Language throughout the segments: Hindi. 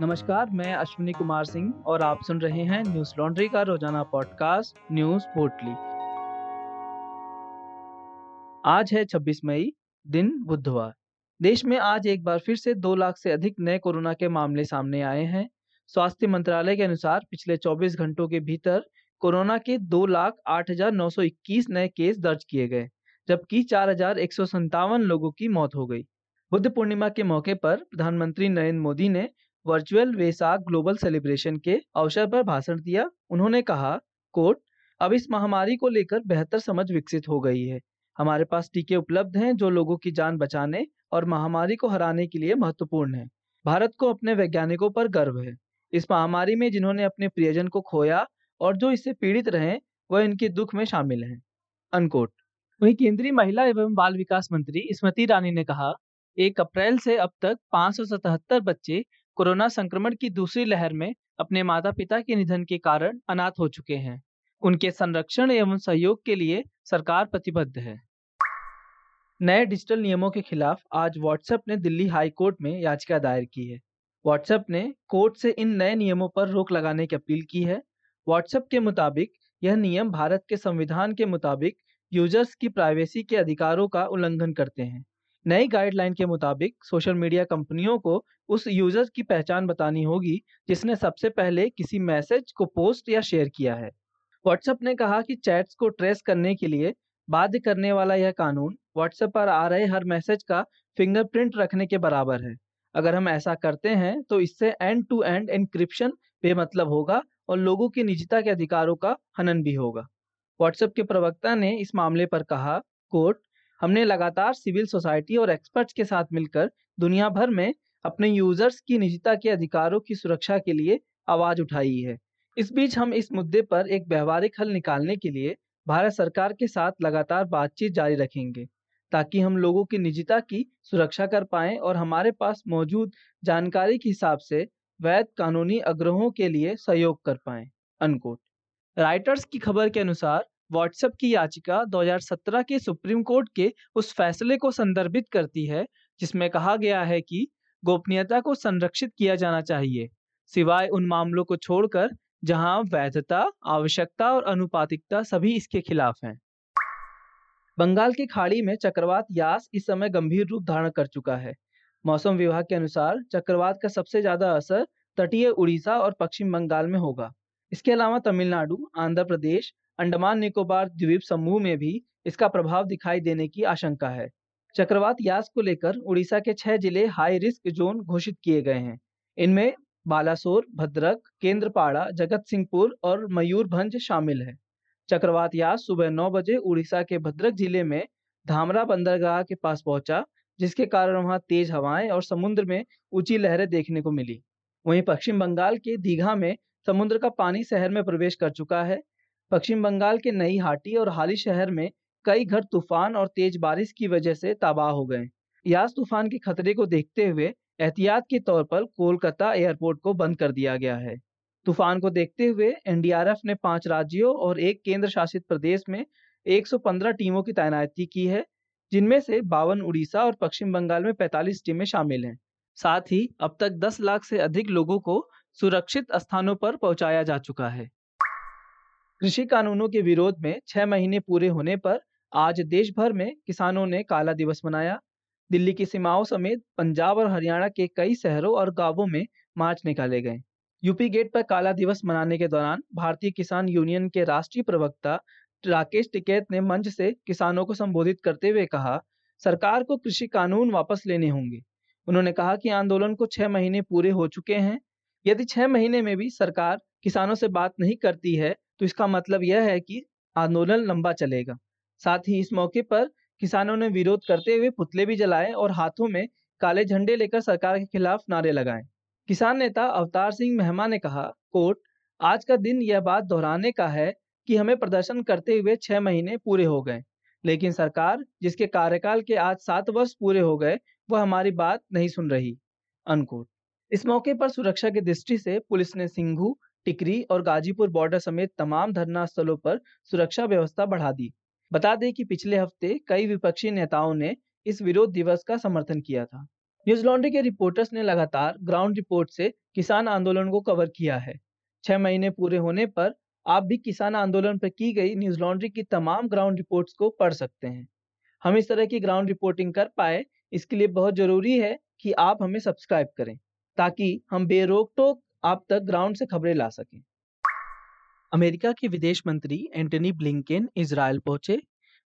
नमस्कार, मैं अश्विनी कुमार सिंह और आप सुन रहे हैं न्यूज़ लॉन्ड्री का रोज़ाना पॉडकास्ट, न्यूज़ पोर्टली। आज है 26 मई, दिन बुधवार। देश में आज एक बार फिर से दो लाख से अधिक नए कोरोना के मामले सामने आए हैं। स्वास्थ्य मंत्रालय के अनुसार, पिछले 24 घंटों के भीतर कोरोना के दो लाख आठ हज़ार नौ सौ इक्कीस नए केस दर्ज किए गए, जबकि चार हज़ार एक सौ संतावन लोगों की मौत हो गई। बुद्ध पूर्णिमा के मौके पर प्रधानमंत्री नरेंद्र मोदी ने वर्चुअल वेसाक ग्लोबल सेलिब्रेशन के अवसर पर भाषण दिया। उन्होंने कहा, कोट, अब इस महामारी को लेकर बेहतर समझ विकसित हो गई है। हमारे पास टीके उपलब्ध हैं जो लोगों की जान बचाने और महामारी को हराने के लिए महत्वपूर्ण है। भारत को अपने वैज्ञानिकों पर गर्व है। इस महामारी में जिन्होंने अपने प्रियजन को खोया और जो इससे पीड़ित रहे, वह इनके दुख में शामिल हैं। अनकोट वहीं केंद्रीय महिला एवं बाल विकास मंत्री स्मृति ईरानी ने कहा, एक अप्रैल से अब तक पाँच बच्चे कोरोना संक्रमण की दूसरी लहर में अपने माता पिता के निधन के कारण अनाथ हो चुके हैं। उनके संरक्षण एवं सहयोग के लिए सरकार प्रतिबद्ध है। नए डिजिटल नियमों के खिलाफ आज व्हाट्सएप ने दिल्ली हाई कोर्ट में याचिका दायर की है। व्हाट्सएप ने कोर्ट से इन नए नियमों पर रोक लगाने की अपील की है। व्हाट्सएप के मुताबिक यह नियम भारत के संविधान के मुताबिक यूज़र्स की प्राइवेसी के अधिकारों का उल्लंघन करते हैं। नई गाइडलाइन के मुताबिक सोशल मीडिया कंपनियों को उस यूज़र की पहचान बतानी होगी, जिसने सबसे पहले किसी मैसेज को पोस्ट या शेयर किया है। व्हाट्सएप ने कहा कि चैट्स को ट्रेस करने के लिए बाध्य करने वाला यह कानून व्हाट्सएप पर आ रहे हर मैसेज का फिंगरप्रिंट रखने के बराबर है। अगर हम ऐसा करते हैं तो इससे एंड टू एंड एनक्रिप्शन बेमतलब होगा और लोगों की निजता के अधिकारों का हनन भी होगा। व्हाट्सएप के प्रवक्ता ने इस मामले पर कहा कोर्ट हमने लगातार सिविल सोसाइटी और एक्सपर्ट्स के साथ मिलकर दुनिया भर में अपने यूज़र्स की निजता के अधिकारों की सुरक्षा के लिए आवाज़ उठाई है। इस बीच हम इस मुद्दे पर एक व्यवहारिक हल निकालने के लिए भारत सरकार के साथ लगातार बातचीत जारी रखेंगे, ताकि हम लोगों की निजता की सुरक्षा कर पाए और हमारे पास मौजूद जानकारी के हिसाब से वैध कानूनी आग्रहों के लिए सहयोग कर पाए। अनकोट। राइटर्स की खबर के अनुसार व्हाट्सएप की याचिका 2017 के सुप्रीम कोर्ट के उस फैसले को संदर्भित करती है, जिसमें कहा गया है कि गोपनीयता को संरक्षित किया जाना चाहिए, सिवाय उन मामलों को छोड़कर जहाँ वैधता, आवश्यकता और अनुपातिकता सभी इसके खिलाफ हैं। बंगाल की खाड़ी में चक्रवात यास इस समय गंभीर रूप धारण कर चुका है। मौसम विभाग के अनुसार चक्रवात का सबसे ज़्यादा असर तटीय उड़ीसा और पश्चिम बंगाल में होगा। इसके अलावा तमिलनाडु, आंध्र प्रदेश अंडमान निकोबार द्वीप समूह में भी इसका प्रभाव दिखाई देने की आशंका है। चक्रवात यास को लेकर उड़ीसा के छह ज़िले हाई रिस्क जोन घोषित किए गए हैं। इनमें बालासोर, भद्रक, केंद्रपाड़ा जगत सिंहपुर और मयूरभंज शामिल है। चक्रवात यास सुबह नौ बजे उड़ीसा के भद्रक ज़िले में धामरा बंदरगाह के पास पहुँचा, जिसके कारण वहाँ तेज हवाएँ और समुद्र में ऊँची लहरें देखने को मिली। वहीं पश्चिम बंगाल के दीघा में समुद्र का पानी शहर में प्रवेश कर चुका है। पश्चिम बंगाल के नई हाटी और हाली शहर में कई घर तूफ़ान और तेज बारिश की वजह से तबाह हो गए। यास तूफ़ान के खतरे को देखते हुए एहतियात के तौर पर कोलकाता एयरपोर्ट को बंद कर दिया गया है। तूफ़ान को देखते हुए एनडीआरएफ ने पाँच राज्यों और एक केंद्र शासित प्रदेश में 115 टीमों की तैनाती की है, जिनमें से बावन उड़ीसा और पश्चिम बंगाल में 45 टीमें शामिल हैं। साथ ही अब तक 10 लाख से अधिक लोगों को सुरक्षित स्थानों पर पहुँचाया जा चुका है। कृषि कानूनों के विरोध में छह महीने पूरे होने पर आज देश भर में किसानों ने काला दिवस मनाया। दिल्ली की सीमाओं समेत पंजाब और हरियाणा के कई शहरों और गाँवों में मार्च निकाले गए। यूपी गेट पर काला दिवस मनाने के दौरान भारतीय किसान यूनियन के राष्ट्रीय प्रवक्ता राकेश टिकैत ने मंच से किसानों को संबोधित करते हुए कहा, सरकार को कृषि कानून वापस लेने होंगे। उन्होंने कहा कि आंदोलन को छह महीने पूरे हो चुके हैं। यदि छह महीने में भी सरकार किसानों से बात नहीं करती है तो इसका मतलब यह है कि आंदोलन लंबा चलेगा। साथ ही इस मौके पर किसानों ने विरोध करते हुए पुतले भी जलाए और हाथों में काले झंडे लेकर सरकार के खिलाफ नारे लगाए। किसान नेता अवतार सिंह मेहमा ने कहा, कोर्ट, आज का दिन यह बात दोहराने का है कि हमें प्रदर्शन करते हुए छह महीने पूरे हो गए, लेकिन सरकार, जिसके कार्यकाल के आज सात वर्ष पूरे हो गए, वह हमारी बात नहीं सुन रही। अनकोट इस मौके पर सुरक्षा की दृष्टि से पुलिस ने सिंघू टिकरी और गाजीपुर बॉर्डर समेत तमाम धरना स्थलों पर सुरक्षा व्यवस्था बढ़ा दी। बता दें कि पिछले हफ़्ते कई विपक्षी नेताओं ने इस विरोध दिवस का समर्थन किया था। न्यूज़ लॉन्ड्री के रिपोर्टर्स ने लगातार ग्राउंड रिपोर्ट से किसान आंदोलन को कवर किया है। छह महीने पूरे होने पर आप भी किसान आंदोलन पर की गई न्यूज़ लॉन्ड्री की तमाम ग्राउंड रिपोर्ट्स को पढ़ सकते हैं। हम इस तरह की ग्राउंड रिपोर्टिंग कर पाए, इसके लिए बहुत ज़रूरी है कि आप हमें सब्सक्राइब करें, ताकि हम बेरोक टोक आप तक ग्राउंड से खबरें ला सकें। अमेरिका के विदेश मंत्री एंटनी ब्लिंकेन इसराइल पहुँचे।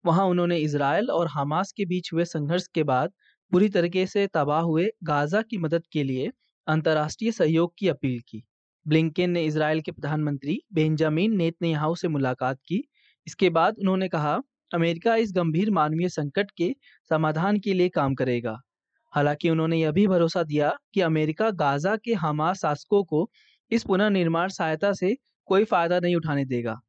वहाँ उन्होंने इसराइल और हमास के बीच हुए संघर्ष के बाद पूरी तरीके से तबाह हुए गाजा की मदद के लिए अंतर्राष्ट्रीय सहयोग की अपील की। ब्लिंकेन ने इसराइल के प्रधानमंत्री बेंजामिन नेतन्याहू से मुलाकात की। इसके बाद उन्होंने कहा, अमेरिका इस गंभीर मानवीय संकट के समाधान के लिए काम करेगा। हालाँकि उन्होंने यह भी भरोसा दिया कि अमेरिका गाजा के हमास शासकों को इस पुनर्निर्माण सहायता से कोई फ़ायदा नहीं उठाने देगा।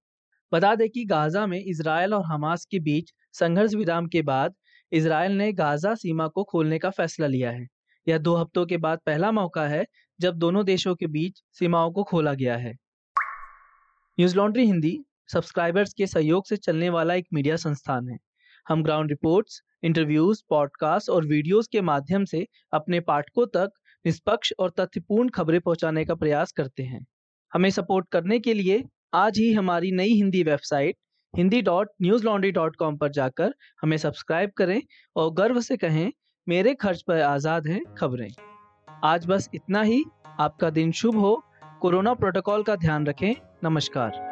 बता दें कि गाजा में इसराइल और हमास के बीच संघर्ष विराम के बाद इसराइल ने गाजा सीमा को खोलने का फैसला लिया है। यह दो हफ्तों के बाद पहला मौका है जब दोनों देशों के बीच सीमाओं को खोला गया है। न्यूज़ लॉन्ड्री हिंदी, सब्सक्राइबर्स के सहयोग से चलने वाला एक मीडिया संस्थान है। हम ग्राउंड रिपोर्ट्स इंटरव्यूज़ पॉडकास्ट और वीडियोस के माध्यम से अपने पाठकों तक निष्पक्ष और तथ्यपूर्ण खबरें पहुँचाने का प्रयास करते हैं। हमें सपोर्ट करने के लिए आज ही हमारी नई Hindi website Hindi dot newslaundry dot com पर जाकर हमें सब्सक्राइब करें और गर्व से कहें, मेरे खर्च पर आज़ाद हैं खबरें। आज बस इतना ही। आपका दिन शुभ हो। कोरोना प्रोटोकॉल का ध्यान रखें। नमस्कार।